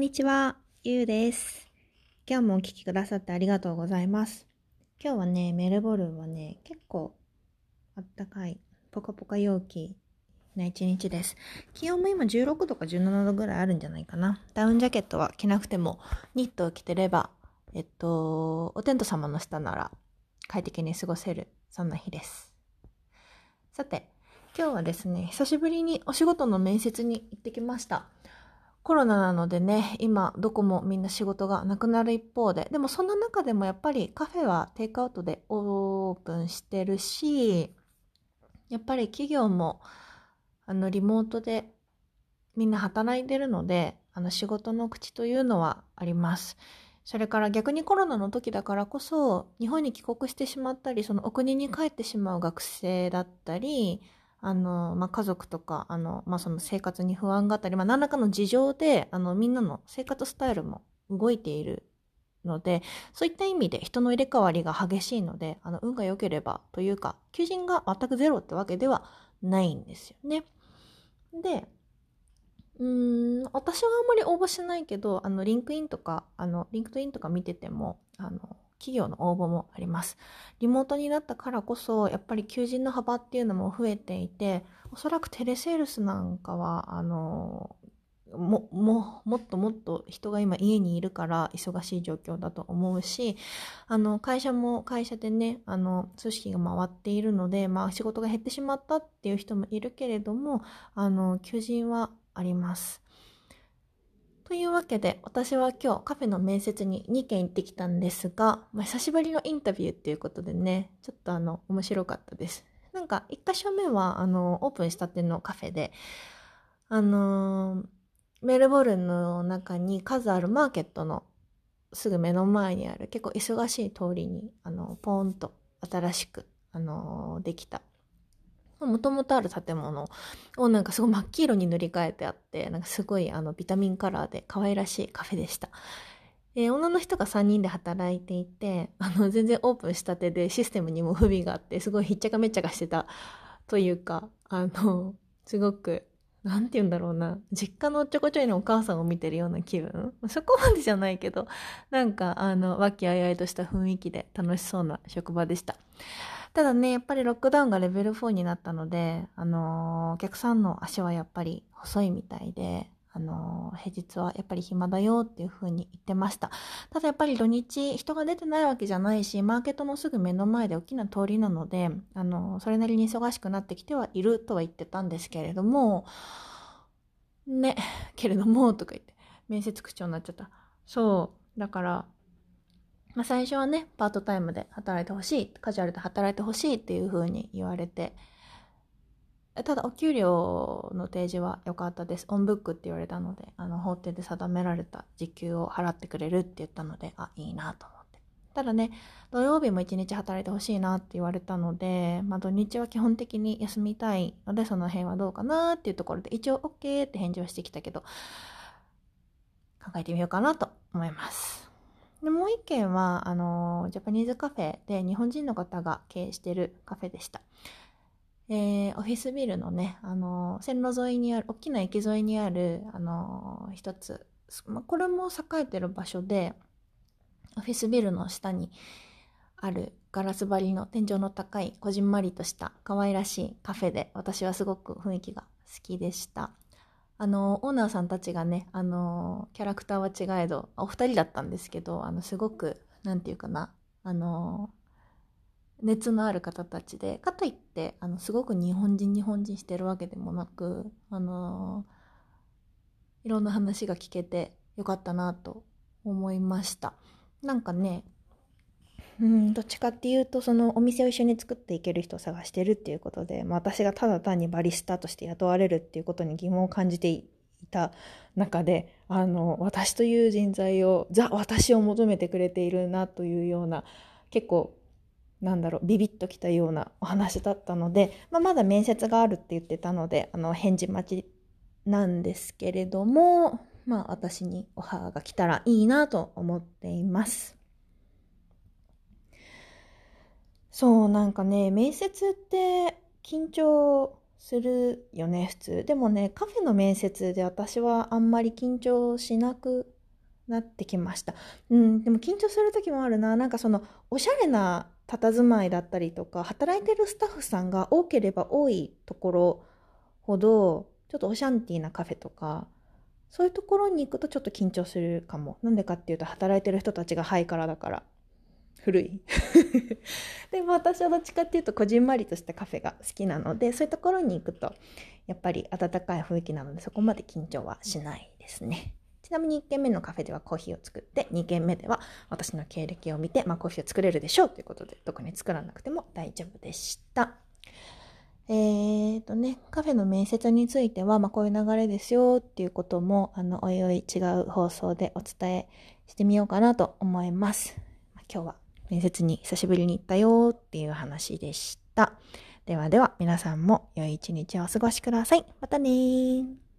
んにちは、ゆうです。今日もお聞きくださってありがとうございます。今日はね、メルボルンはね、結構あったかい、ポカポカ陽気な一日です。気温も今16度か17度ぐらいあるんじゃないかな。ダウンジャケットは着なくても、ニットを着てれば、えっと、おテント様の下なら快適に過ごせる、そんな日です。さて、今日はですね、久しぶりにお仕事の面接に行ってきました。コロナなのでね、今どこもみんな仕事がなくなる一方で、でもそんな中でもやっぱりカフェはテイクアウトでオープンしてるし、やっぱり企業もあのリモートでみんな働いてるので、あの仕事の口というのはあります。それから逆にコロナの時だからこそ、日本に帰国してしまったり、そのお国に帰ってしまう学生だったり、あの、まあ、家族とか、あの、まあ、その生活に不安があったり、まあ、何らかの事情で、あの、みんなの生活スタイルも動いているので、そういった意味で人の入れ替わりが激しいので、あの、運が良ければというか、求人が全くゼロってわけではないんですよね。で、うーん、私はあんまり応募しないけど、あの、 LinkedIn とか、あの、 LinkedIn とか見てても、あの、企業の応募もあります。リモートになったからこそ、やっぱり求人の幅っていうのも増えていて、おそらくテレセールスなんかは、あの、も、も、もっともっと人が今家にいるから忙しい状況だと思うし、あの、会社も会社でね、あの、組織が回っているので、まあ仕事が減ってしまったっていう人もいるけれども、あの、求人はあります。というわけで、私は今日カフェの面接に2件行ってきたんですが、まあ、久しぶりのインタビューっていうことでね、ちょっとあの、面白かったです。なんか、1箇所目は、あの、オープンしたてのカフェで、あのー、メルボルンの中に数あるマーケットのすぐ目の前にある結構忙しい通りに、あの、ポーンと新しく、あのー、できたもともとある建物をなんかすごい真っ黄色に塗り替えてあって、なんかすごいあのビタミンカラーで可愛らしいカフェでした。えー、女の人が3人で働いていて、あの全然オープンしたてでシステムにも不備があって、すごいひっちゃかめっちゃかしてたというか、あの、すごく、なんて言うんだろうな、実家のおちょこちょいのお母さんを見てるような気分そこまでじゃないけど、なんかあの、和気あいあいとした雰囲気で楽しそうな職場でした。ただね、やっぱりロックダウンがレベル4になったので、あのー、お客さんの足はやっぱり細いみたいで、あのー、平日はやっぱり暇だよっていう風に言ってました。ただやっぱり土日人が出てないわけじゃないし、マーケットのすぐ目の前で大きな通りなので、あのー、それなりに忙しくなってきてはいるとは言ってたんですけれども、ね、けれども、とか言って、面接口調になっちゃった。そう。だから、まあ、最初はね、パートタイムで働いてほしい、カジュアルで働いてほしいっていう風に言われて、ただお給料の提示は良かったです。オンブックって言われたので、あの法廷で定められた時給を払ってくれるって言ったので、あ、いいなと思って。ただね、土曜日も一日働いてほしいなって言われたので、まあ土日は基本的に休みたいので、その辺はどうかなっていうところで、一応 OK って返事をしてきたけど、考えてみようかなと思います。で、もう一軒は、あの、ジャパニーズカフェで日本人の方が経営してるカフェでした。えー、オフィスビルのね、あの、線路沿いにある、大きな駅沿いにある、あの、一つ、ま、これも栄えてる場所で、オフィスビルの下にあるガラス張りの天井の高い、こじんまりとした可愛らしいカフェで、私はすごく雰囲気が好きでした。あの、オーナーさんたちがね、あの、キャラクターは違えど、お二人だったんですけど、あの、すごく、なんていうかな、あの、熱のある方たちで、かといって、あの、すごく日本人日本人してるわけでもなく、あの、いろんな話が聞けてよかったなと思いました。なんかね、うん、どっちかっていうと、そのお店を一緒に作っていける人を探してるっていうことで、まあ、私がただ単にバリスタとして雇われるっていうことに疑問を感じていた中で、あの、私という人材を、ザ・私を求めてくれているなというような、結構、なんだろう、ビビッときたようなお話だったので、まあ、まだ面接があるって言ってたので、あの、返事待ちなんですけれども、まあ、私にオファーが来たらいいなと思っています。そう、なんかね、面接って緊張するよね、普通。でもね、カフェの面接で私はあんまり緊張しなくなってきました。うん、でも緊張する時もあるな。なんかその、おしゃれな佇まいだったりとか、働いてるスタッフさんが多ければ多いところほど、ちょっとオシャンティーなカフェとか、そういうところに行くとちょっと緊張するかも。なんでかっていうと、働いてる人たちがハイカラだから。古い。でも私はどっちかっていうとこじんまりとしたカフェが好きなのでそういうところに行くとやっぱり温かい雰囲気なのでそこまで緊張はしないですね。ちなみに1軒目のカフェではコーヒーを作って2軒目では私の経歴を見て、まあ、コーヒーを作れるでしょうということで特に作らなくても大丈夫でした。えーとね、カフェの面接については、まあ、こういう流れですよっていうことも、あの、おいおい違う放送でお伝えしてみようかなと思います。ま、今日は面接に久しぶりに行ったよっていう話でした。ではでは皆さんも良い一日をお過ごしください。またね